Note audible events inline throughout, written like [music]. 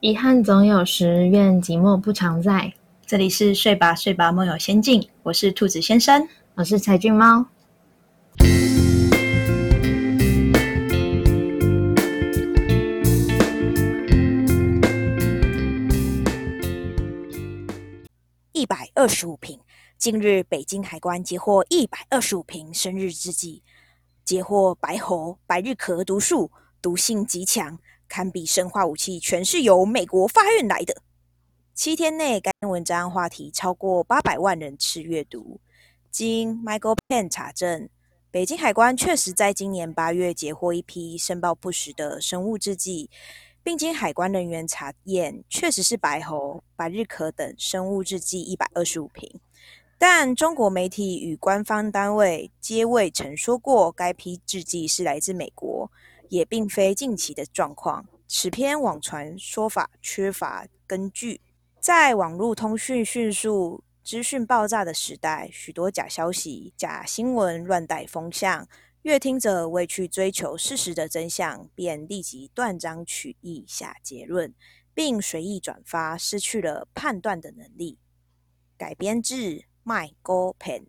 遗憾总有时，愿寂寞不常在。这里是睡吧睡吧梦游仙境，我是兔子先生，我是柴俊猫。一百二十五瓶，近日北京海关截获一百二十五瓶生日制剂，截获白喉百日咳毒素，毒性极强。堪比生化武器，全是由美国发运来的。七天内，该篇文章话题超过八百万人次阅读。经 Michael Pen 查证，北京海关确实在今年八月截获一批申报不实的生物制剂，并经海关人员查验，确实是白喉、百日咳等生物制剂一百二十五瓶。但中国媒体与官方单位皆未曾说过该批制剂是来自美国。也并非近期的状况，此篇网传说法缺乏根据。在网络通讯迅速、资讯爆炸的时代，许多假消息、假新闻乱带风向，阅听者为去追求事实的真相，便立即断章取义下结论，并随意转发，失去了判断的能力。改编自 My Go pen。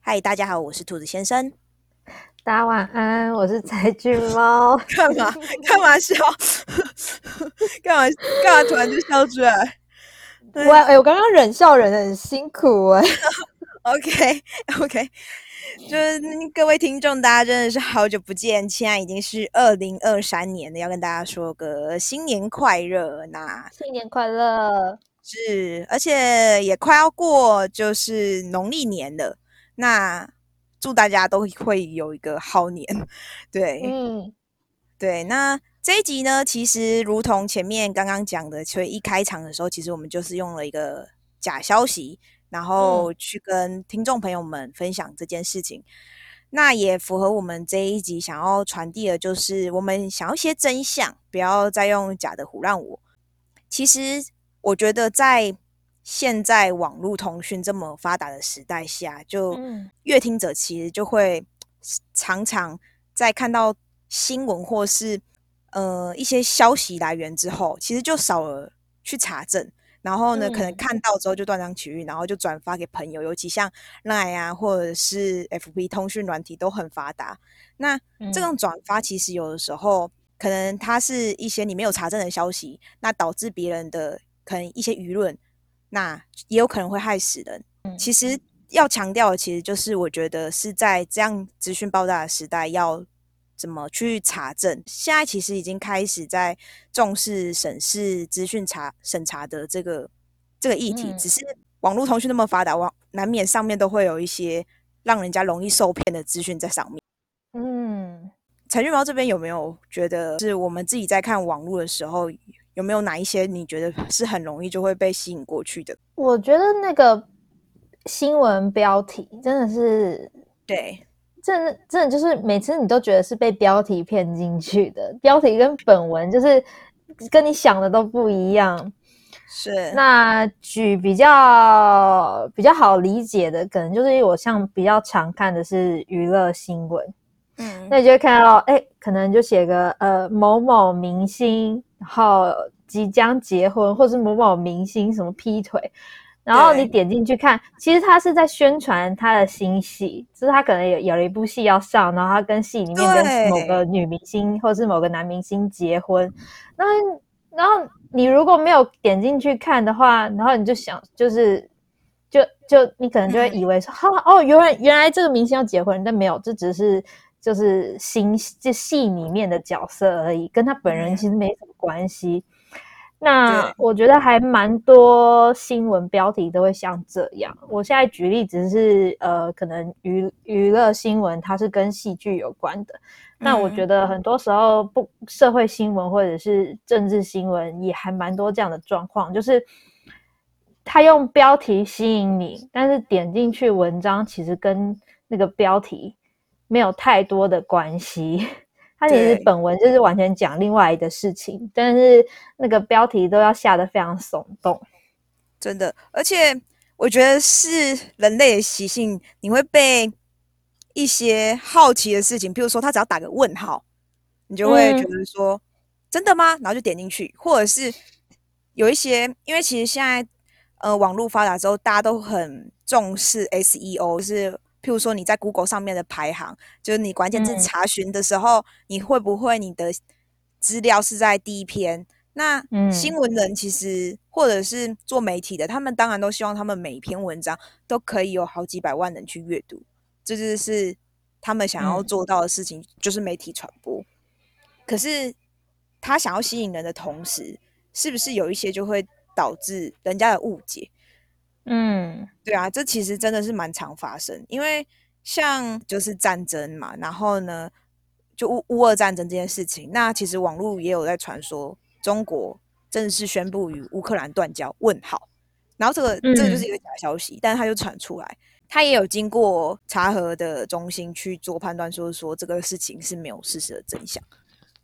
嗨，大家好，我是兔子先生。大家晚安，我是柴俊猫。[laughs] 干嘛？干嘛笑？[laughs] 干嘛？干嘛？突然就笑出来？我哎，我刚刚忍笑忍的很辛苦哎。[laughs] OK，OK，就是各位听众，大家真的是好久不见，现在已经是二零二三年了，要跟大家说个新年快乐。那新年快乐是，而且也快要过就是农历年了。那祝大家都会有一个好年，对，嗯，对。那这一集呢，其实如同前面刚刚讲的，所以一开场的时候，其实我们就是用了一个假消息，然后去跟听众朋友们分享这件事情。那也符合我们这一集想要传递的，就是我们想要一些真相，不要再用假的胡乱我。其实我觉得在。现在网络通讯这么发达的时代下，就阅听者其实就会常常在看到新闻或是呃一些消息来源之后，其实就少了去查证，然后呢，可能看到之后就断章取义，然后就转发给朋友，尤其像 Line 啊或者是 FB 通讯软体都很发达。那这种转发其实有的时候可能它是一些你没有查证的消息，那导致别人的可能一些舆论。那也有可能会害死人。其实要强调的，其实就是我觉得是在这样资讯爆炸的时代，要怎么去查证。现在其实已经开始在重视审视资讯查审查的这个这个议题。只是网络通讯那么发达，网难免上面都会有一些让人家容易受骗的资讯在上面。嗯，陈俊猫这边有没有觉得是我们自己在看网络的时候？有没有哪一些你觉得是很容易就会被吸引过去的？我觉得那个新闻标题真的是对，真的真的就是每次你都觉得是被标题骗进去的，标题跟本文就是跟你想的都不一样。是，那举比较比较好理解的，可能就是我像比较常看的是娱乐新闻，嗯，那你就会看到，哎，可能就写个呃某某明星。然后即将结婚，或是某某明星什么劈腿，然后你点进去看，其实他是在宣传他的新戏，就是他可能有有了一部戏要上，然后他跟戏里面跟某个女明星或是某个男明星结婚。那然后你如果没有点进去看的话，然后你就想，就是就就你可能就会以为说，哈哦，原来原来这个明星要结婚，但没有，这只是。就是新这戏里面的角色而已，跟他本人其实没什么关系。那我觉得还蛮多新闻标题都会像这样。我现在举例只是，呃，可能娱娱乐新闻它是跟戏剧有关的。那我觉得很多时候不社会新闻或者是政治新闻也还蛮多这样的状况，就是他用标题吸引你，但是点进去文章其实跟那个标题。没有太多的关系，它其实本文就是完全讲另外的事情，但是那个标题都要下的非常耸动，真的。而且我觉得是人类的习性，你会被一些好奇的事情，譬如说他只要打个问号，你就会觉得说真的吗？然后就点进去，或者是有一些，因为其实现在呃网络发达之后，大家都很重视 SEO，是譬如说你在 Google 上面的排行，就是你关键字查询的时候，你会不会你的资料是在第一篇？那新闻人其实或者是做媒体的，他们当然都希望他们每一篇文章都可以有好几百万人去阅读，这就是他们想要做到的事情，就是媒体传播。可是他想要吸引人的同时，是不是有一些就会导致人家的误解？嗯，对啊，这其实真的是蛮常发生，因为像就是战争嘛，然后呢，就乌乌俄战争这件事情，那其实网络也有在传说。中国正式宣布与乌克兰断交？问号。然后这个这个就是一个假消息，但是它就传出来，它也有经过查核的中心去做判断，说说这个事情是没有事实的真相。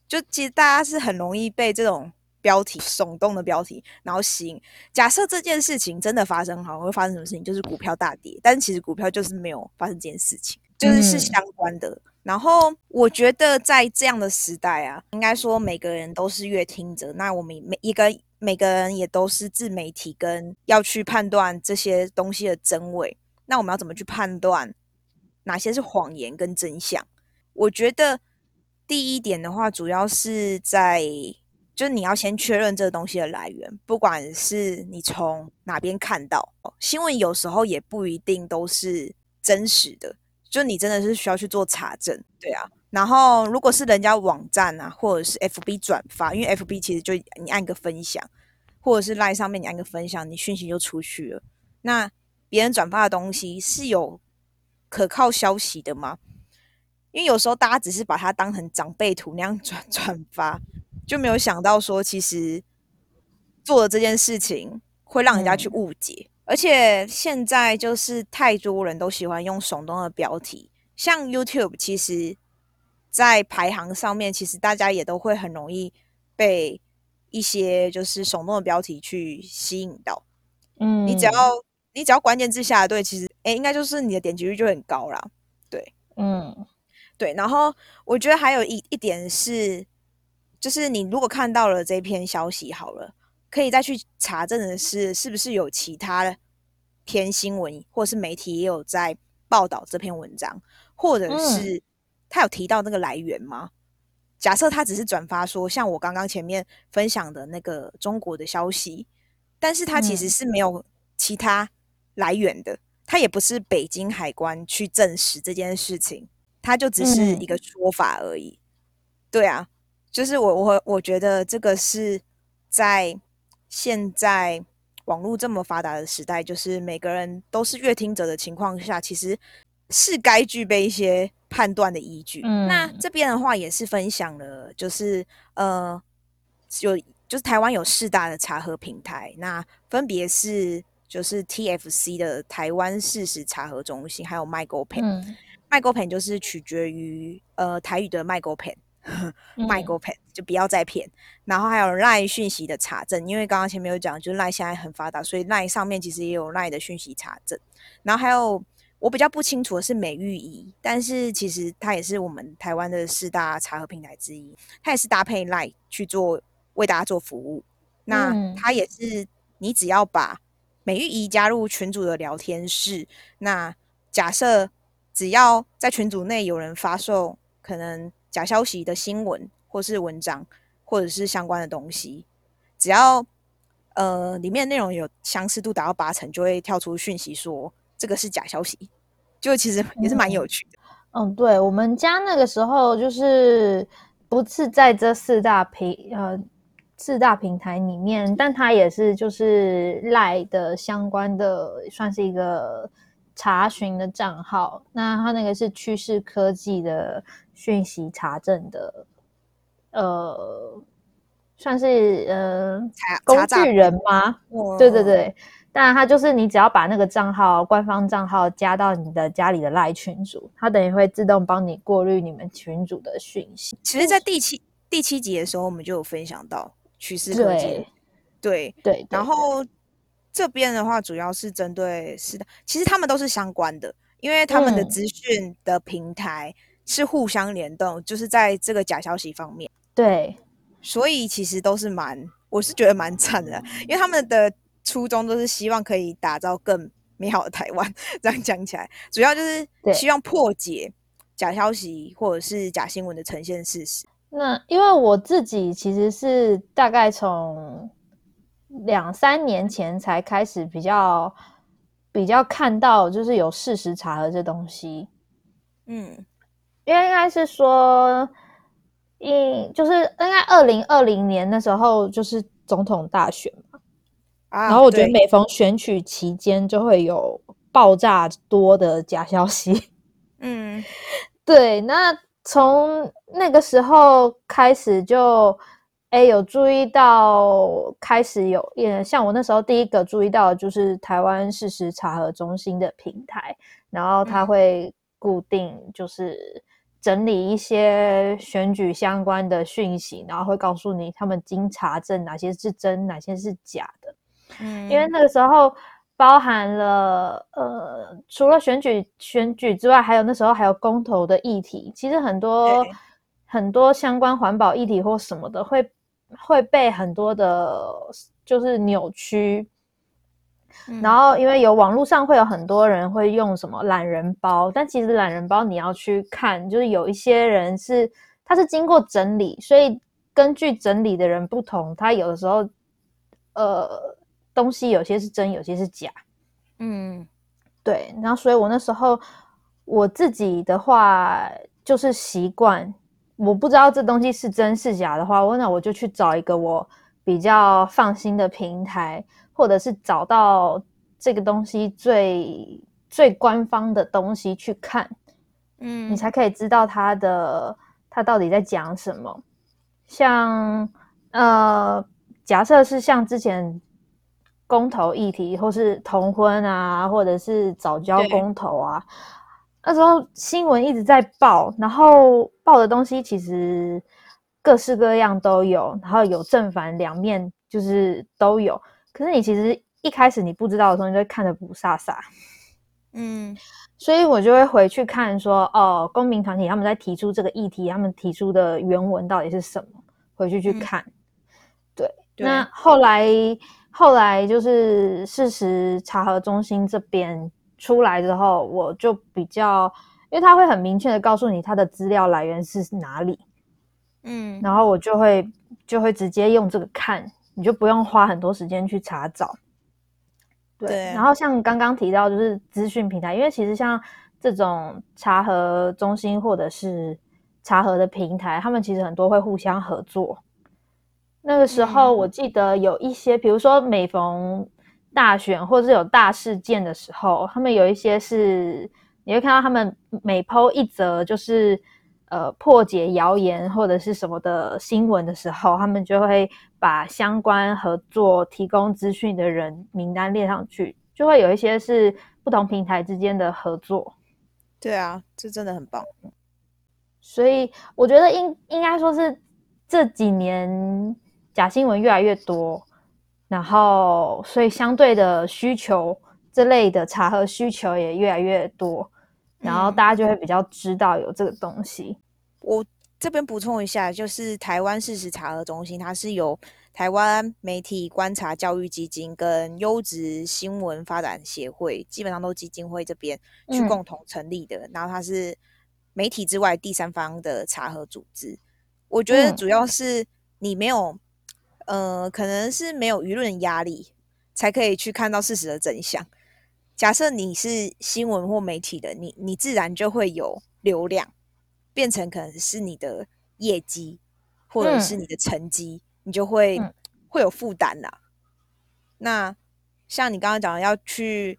就其实大家是很容易被这种标题耸动的标题然后吸引。假设这件事情真的发生，好会发生什么事情？就是股票大跌，但是其实股票就是没有发生这件事情，就是是相关的。然后我觉得在这样的时代啊，应该说每个人都是乐听者。那我们每一个每个人也都是自媒体，跟要去判断这些东西的真伪。那我们要怎么去判断哪些是谎言跟真相？我觉得第一点的话，主要是在就你要先确认这个东西的来源，不管是你从哪边看到新闻，有时候也不一定都是真实的。就你真的是需要去做查证，对啊。然后如果是人家网站啊，或者是 FB 转发，因为 FB 其实就你按个分享，或者是 Line 上面你按个分享，你讯息就出去了。那别人转发的东西是有可靠消息的吗？因为有时候大家只是把它当成长辈图那样 [laughs] 转转发，就没有想到说其实做的这件事情会让人家去误解。而且现在就是太多人都喜欢用耸动的标题，像 YouTube，其实，在排行上面，其实大家也都会很容易被一些就是耸动的标题去吸引到。嗯，你只要你只要关键字下的对，其实哎，应该就是你的点击率就很高啦。对，嗯，对。然后我觉得还有一一点是，就是你如果看到了这篇消息，好了。可以再去查证的是，是不是有其他篇新闻或是媒体也有在报道这篇文章，或者是他有提到那个来源吗？假设他只是转发说，像我刚刚前面分享的那个中国的消息，但是他其实是没有其他来源的，他也不是北京海关去证实这件事情，他就只是一个说法而已。对啊，就是我我我觉得这个是在。现在网络这么发达的时代，就是每个人都是阅听者的情况下，其实是该具备一些判断的依据。那这边的话也是分享了，就是呃，有就是台湾有四大的查核平台，那分别是就是 TFC 的台湾事实查核中心，还有 MyGoPen。MyGoPen 就是取决于呃台语的 MyGoPen。卖 [laughs] 过骗就不要再骗，然后还有赖讯息的查证，因为刚刚前面有讲，就是赖现在很发达，所以赖上面其实也有赖的讯息查证。然后还有我比较不清楚的是美玉仪，但是其实它也是我们台湾的四大查核平台之一，它也是搭配赖去做为大家做服务。那它也是你只要把美玉仪加入群组的聊天室，那假设只要在群组内有人发售可能。假消息的新闻，或是文章，或者是相关的东西，只要呃里面内容有相似度达到八成，就会跳出讯息说这个是假消息，就其实也是蛮有趣的。嗯，对我们家那个时候就是不是在这四大平呃四大平台里面，但它也是就是赖的相关的，算是一个查询的账号。那它那个是趋势科技的。讯息查证的，呃，算是呃工具人吗？对对对，当然他就是你只要把那个账号官方账号加到你的家里的赖群组，他等于会自动帮你过滤你们群组的讯息。其实，在第七第七集的时候，我们就有分享到趋势科技，对对。然后这边的话，主要是针对是的，其实他们都是相关的，因为他们的资讯的平台。是互相联动，就是在这个假消息方面。对，所以其实都是蛮，我是觉得蛮惨的，因为他们的初衷都是希望可以打造更美好的台湾。[laughs] 这样讲起来，主要就是希望破解假消息或者是假新闻的呈现事实。那因为我自己其实是大概从两三年前才开始比较比较看到，就是有事实查核这东西。嗯，因为应该是说。应就是应该二零二零年那时候就是总统大选嘛，然后我觉得每逢选举期间就会有爆炸多的假消息。[laughs] 嗯，对。那从那个时候开始就哎有注意到，开始有也像我那时候第一个注意到就是台湾事实查核中心的平台，然后它会固定就是。整理一些选举相关的讯息，然后会告诉你他们经查证哪些是真，哪些是假的。嗯，因为那个时候包含了呃，除了选举选举之外，还有那时候还有公投的议题。其实很多很多相关环保议题或什么的，会会被很多的，就是扭曲。然后，因为有网络上会有很多人会用什么懒人包，但其实懒人包你要去看，就是有一些人是他是经过整理，所以根据整理的人不同，他有的时候呃东西有些是真，有些是假。嗯，对。然后，所以我那时候我自己的话就是习惯，我不知道这东西是真是假的话，我那我就去找一个我比较放心的平台。或者是找到这个东西最最官方的东西去看，嗯，你才可以知道它的它到底在讲什么。像呃，假设是像之前公投议题，或是同婚啊，或者是早教公投啊，那时候新闻一直在报，然后报的东西其实各式各样都有，然后有正反两面，就是都有。可是你其实一开始你不知道的时候，你就看着不飒飒，嗯，所以我就会回去看说，哦，公民团体他们在提出这个议题，他们提出的原文到底是什么，回去去看。对，那后来后来就是事实查核中心这边出来之后，我就比较，因为他会很明确的告诉你他的资料来源是哪里，嗯，然后我就会就会直接用这个看。你就不用花很多时间去查找，对。然后像刚刚提到，就是资讯平台，因为其实像这种查核中心或者是查核的平台，他们其实很多会互相合作。那个时候我记得有一些，比如说每逢大选或者是有大事件的时候，他们有一些是你会看到他们每抛一则就是。呃，破解谣言或者是什么的新闻的时候，他们就会把相关合作提供资讯的人名单列上去，就会有一些是不同平台之间的合作。对啊，这真的很棒。所以我觉得应应该说是这几年假新闻越来越多，然后所以相对的需求这类的查核需求也越来越多。然后大家就会比较知道有这个东西。我这边补充一下，就是台湾事实查核中心，它是由台湾媒体观察教育基金跟优质新闻发展协会，基本上都基金会这边去共同成立的。然后它是媒体之外第三方的查核组织。我觉得主要是你没有，呃，可能是没有舆论压力，才可以去看到事实的真相。假设你是新闻或媒体的，你你自然就会有流量，变成可能是你的业绩，或者是你的成绩，你就会会有负担啦。那像你刚刚讲的，要去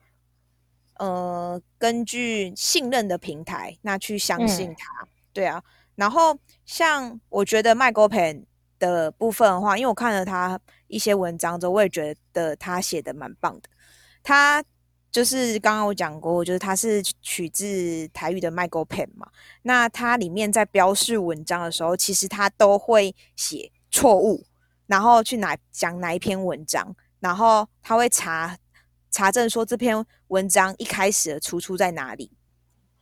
呃根据信任的平台，那去相信他，对啊。然后像我觉得麦 Pen 的部分的话，因为我看了他一些文章之后，我也觉得他写的蛮棒的，他。就是刚刚我讲过，就是他是取自台语的 Michael Pen 嘛。那它里面在标示文章的时候，其实他都会写错误，然后去哪讲哪一篇文章，然后他会查查证说这篇文章一开始的出处在哪里，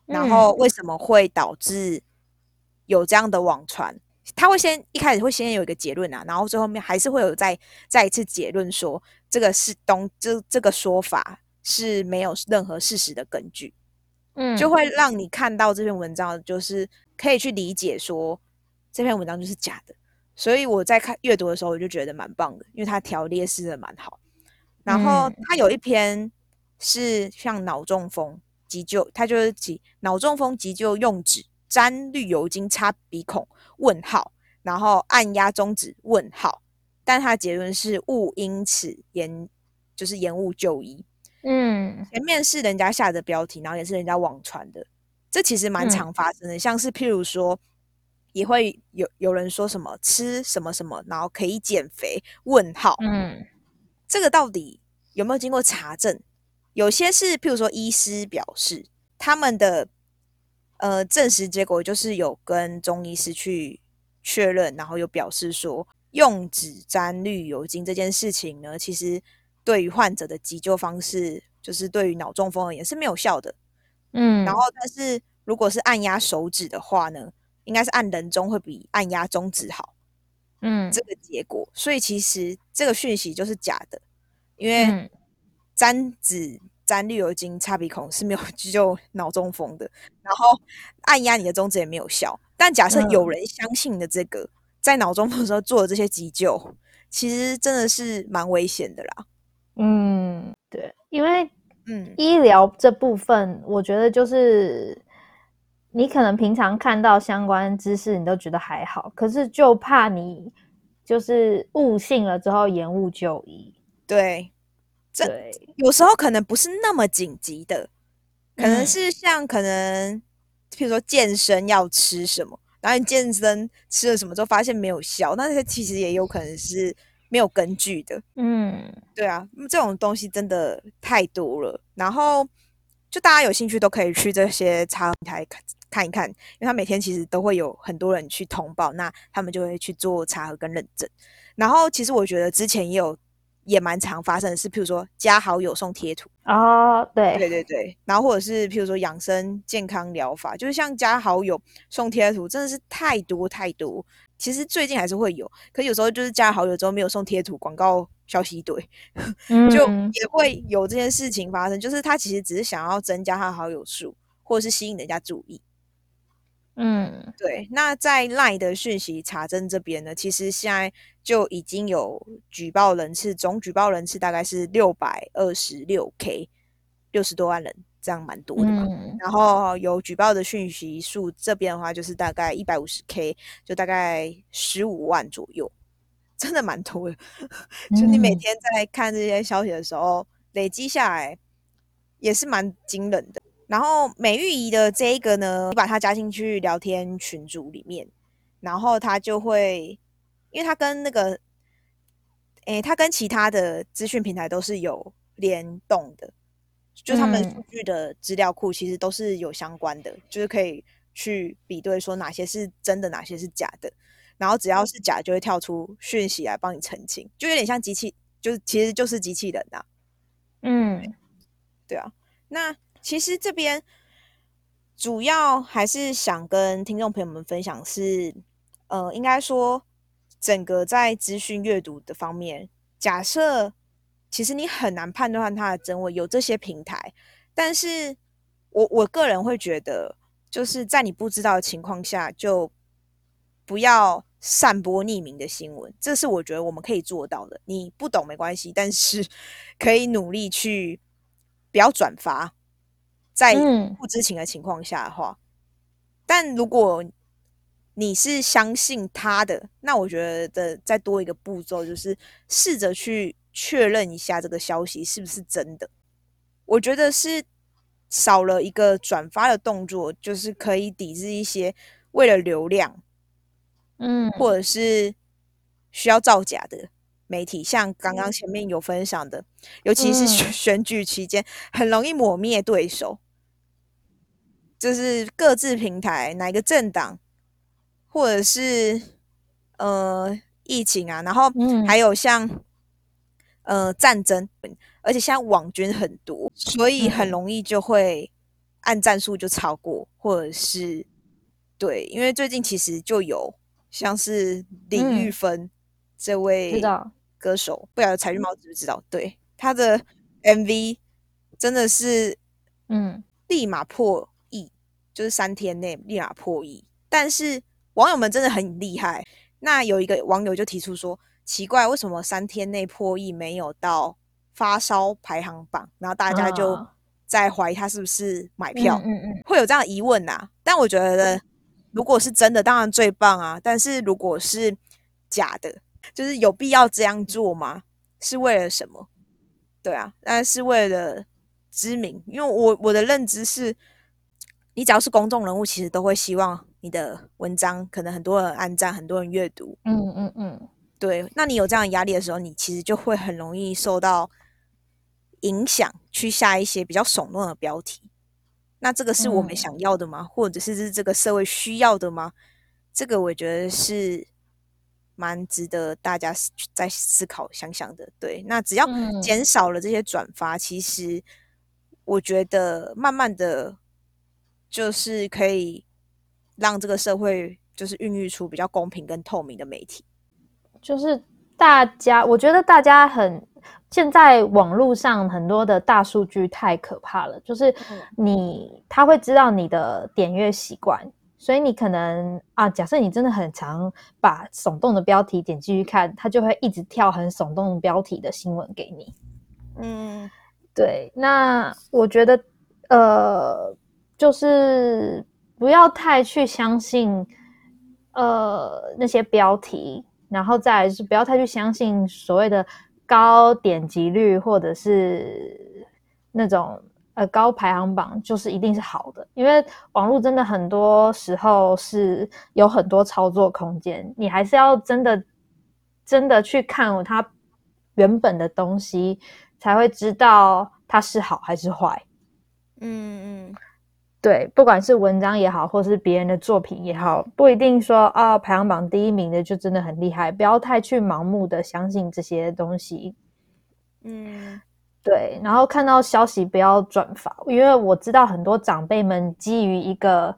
然后为什么会导致有这样的网传。他会先一开始会先有一个结论啊，然后最后面还是会有再再一次结论说这个是东这这个说法是没有任何事实的根据，嗯，就会让你看到这篇文章就是可以去理解说这篇文章就是假的。所以我在看阅读的时候，我就觉得蛮棒的，因为它条列式的蛮好。然后它有一篇是像脑中风急救，它就是急脑中风急救用纸沾绿油精擦鼻孔问号，然后按压中指问号，但他的结论是勿因此延就是延误就医。嗯，前面是人家下的标题，然后也是人家网传的，这其实蛮常发生的，像是譬如说。也会有有人说什么吃什么什么，然后可以减肥？问号，嗯，这个到底有没有经过查证？有些是，譬如说医师表示他们的呃证实结果就是有跟中医师去确认，然后有表示说用纸沾绿油精这件事情呢，其实对于患者的急救方式，就是对于脑中风而言是没有效的，嗯，然后但是如果是按压手指的话呢？应该是按人中会比按压中指好，嗯，这个结果，所以其实这个讯息就是假的，因为沾纸沾绿油精擦鼻孔是没有 [laughs] 救脑中风的，然后按压你的中指也没有效。但假设有人相信的这个，在脑中风的时候做的这些急救，其实真的是蛮危险的啦。嗯，对，因为嗯，医疗这部分，我觉得就是。你可能平常看到相关知识，你都觉得还好，可是就怕你就是误信了之后延误就医。对，这有时候可能不是那么紧急的，可能是像可能，譬如说健身要吃什么，然后你健身吃了什么之后发现没有效，那些其实也有可能是没有根据的。嗯，对啊，这种东西真的太多了，然后就大家有兴趣都可以去这些查平台看。看一看，因为他每天其实都会有很多人去通报，那他们就会去做查核跟认证。然后其实我觉得之前也有也蛮常发生的是，譬如说加好友送贴图哦，对对对对，然后或者是譬如说养生健康疗法，就是像加好友送贴图，真的是太多太多。其实最近还是会有，可有时候就是加好友之后没有送贴图，广告消息一堆，就也会有这件事情发生。就是他其实只是想要增加他的好友数，或者是吸引人家注意。嗯，对。那在赖的讯息查证这边呢，其实现在就已经有举报人次，总举报人次大概是六百二十六 K，六十多万人，这样蛮多的嘛。然后有举报的讯息数这边的话，就是大概一百五十 K，就大概十五万左右，真的蛮多的。就你每天在看这些消息的时候，累积下来也是蛮惊人的。然后美玉仪的这一个呢，你把它加进去聊天群组里面，然后它就会，因为它跟那个，诶，他跟其他的资讯平台都是有联动的，就他们数据的资料库其实都是有相关的，就是可以去比对说哪些是真的，哪些是假的，然后只要是假就会跳出讯息来帮你澄清，就有点像机器，就是其实就是机器人呐。嗯，对啊，那。其实这边主要还是想跟听众朋友们分享是，呃，应该说整个在资讯阅读的方面，假设其实你很难判断它的真伪，有这些平台，但是我我个人会觉得，就是在你不知道的情况下，就不要散播匿名的新闻，这是我觉得我们可以做到的。你不懂没关系，但是 [laughs] 可以努力去不要转发。在不知情的情况下的话，但如果你是相信他的，那我觉得再多一个步骤，就是试着去确认一下这个消息是不是真的。我觉得是少了一个转发的动作，就是可以抵制一些为了流量，嗯，或者是需要造假的。媒体像刚刚前面有分享的，尤其是选举期间，很容易抹灭对手。就是各自平台哪个政党，或者是呃疫情啊，然后还有像呃战争，而且现在网军很多，所以很容易就会按战术就超过，或者是对，因为最近其实就有像是李玉芬这位歌手，不晓得柴玉猫知不知道？对，他的 MV 真的是，嗯，立马破亿，就是三天内立马破亿。但是网友们真的很厉害。那有一个网友就提出说，奇怪，为什么三天内破亿没有到发烧排行榜？然后大家就在怀疑他是不是买票，嗯嗯，会有这样疑问呐。但我觉得，如果是真的，当然最棒啊。但是如果是假的，就是有必要这样做吗？是为了什么？对啊，那是为了知名。因为我我的认知是，你只要是公众人物，其实都会希望。你的文章可能很多人按赞，很多人阅读。嗯嗯嗯，对。那你有这样压力的时候，你其实就会很容易受到影响，去下一些比较耸动的标题。那这个是我们想要的吗？或者是是这个社会需要的吗？这个我觉得是蛮值得大家在思考想想的。对，那只要减少了这些转发，其实我觉得慢慢的就是可以。让这个社会就是孕育出比较公平跟透明的媒体，就是大家，我觉得大家很现在网络上很多的大数据太可怕了，就是你他会知道你的点阅习惯，所以你可能啊，假设你真的很常把耸动的标题点进去看，他就会一直跳很耸动标题的新闻给你。嗯，对，那我觉得呃，就是。不要太去相信，呃，那些标题，然后再是不要太去相信所谓的高点击率或者是那种呃高排行榜，就是一定是好的。因为网络真的很多时候是有很多操作空间，你还是要真的真的去看它原本的东西，才会知道它是好还是坏。嗯嗯。对，不管是文章也好，或是别人的作品也好，不一定说啊排行榜第一名的就真的很厉害，不要太去盲目的相信这些东西。嗯，对，然后看到消息不要转发，因为我知道很多长辈们基于一个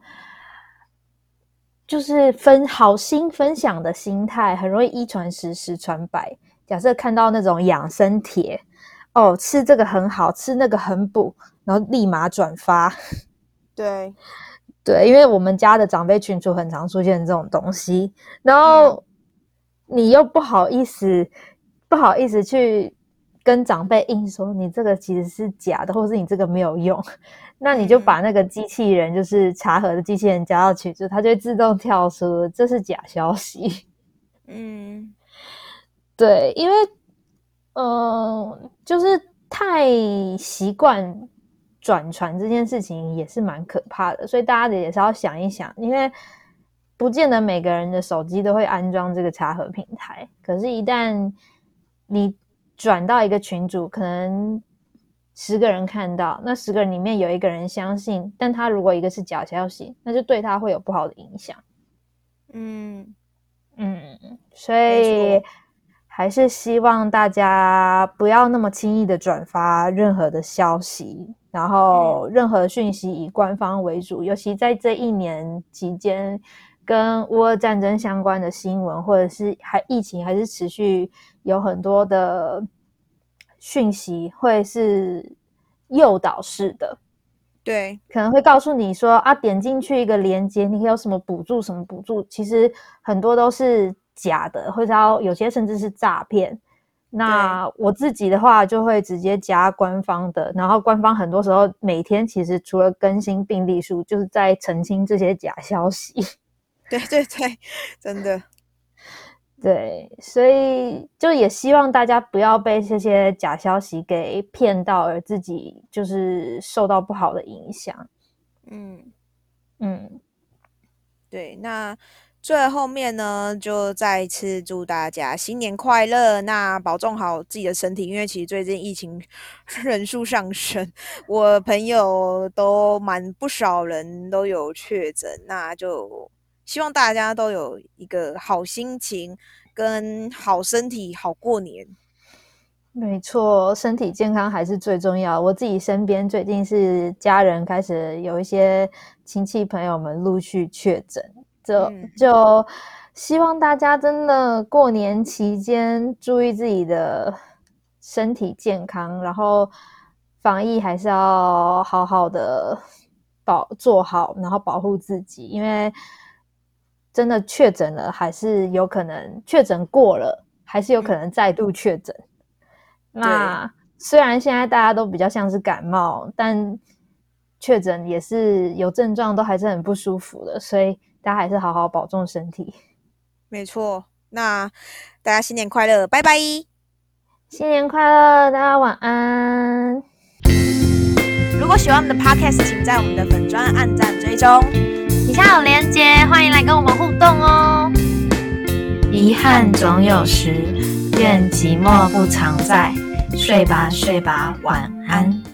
就是分好心分享的心态，很容易一传十，十传百。假设看到那种养生帖，哦，吃这个很好，吃那个很补，然后立马转发。对，对，因为我们家的长辈群组很常出现这种东西，然后你又不好意思，不好意思去跟长辈硬说你这个其实是假的，或是你这个没有用，那你就把那个机器人，就是查核的机器人加到群组，它就会自动跳出这是假消息。嗯，对，因为嗯，就是太习惯。转传这件事情也是蛮可怕的，所以大家的也是要想一想，因为不见得每个人的手机都会安装这个茶盒平台。可是，一旦你转到一个群组，可能十个人看到，那十个人里面有一个人相信，但他如果一个是假消息，那就对他会有不好的影响。嗯嗯，所以。还是希望大家不要那么轻易的转发任何的消息，然后任何讯息以官方为主。尤其在这一年期间，跟乌俄战争相关的新闻，或者是还疫情还是持续有很多的讯息，会是诱导式的。对，可能会告诉你说啊，点进去一个链接，你有什么补助，什么补助，其实很多都是。假的，或者有些甚至是诈骗。那我自己的话，就会直接加官方的，然后官方很多时候每天其实除了更新病例数，就是在澄清这些假消息。[laughs] 对 [laughs] 对对，真的。对，所以就也希望大家不要被这些假消息给骗到，而自己就是受到不好的影响。嗯嗯，对，那。最后面呢，就再次祝大家新年快乐。那保重好自己的身体，因为其实最近疫情 [laughs] 人数上升，我朋友都蛮不少人都有确诊，那就希望大家都有一个好心情跟好身体，好过年。没错，身体健康还是最重要。我自己身边最近是家人开始有一些亲戚朋友们陆续确诊。就就希望大家真的过年期间注意自己的身体健康，然后防疫还是要好好的保做好，然后保护自己，因为真的确诊了，还是有可能确诊过了，还是有可能再度确诊。那虽然现在大家都比较像是感冒，但确诊也是有症状，都还是很不舒服的，所以大家还是好好保重身体。没错，那大家新年快乐，拜拜！新年快乐，大家晚安。如果喜欢我们的 podcast，请在我们的粉砖按赞追踪，底下有连接，欢迎来跟我们互动哦。遗憾总有时，愿寂寞不常在。睡吧，睡吧，晚安。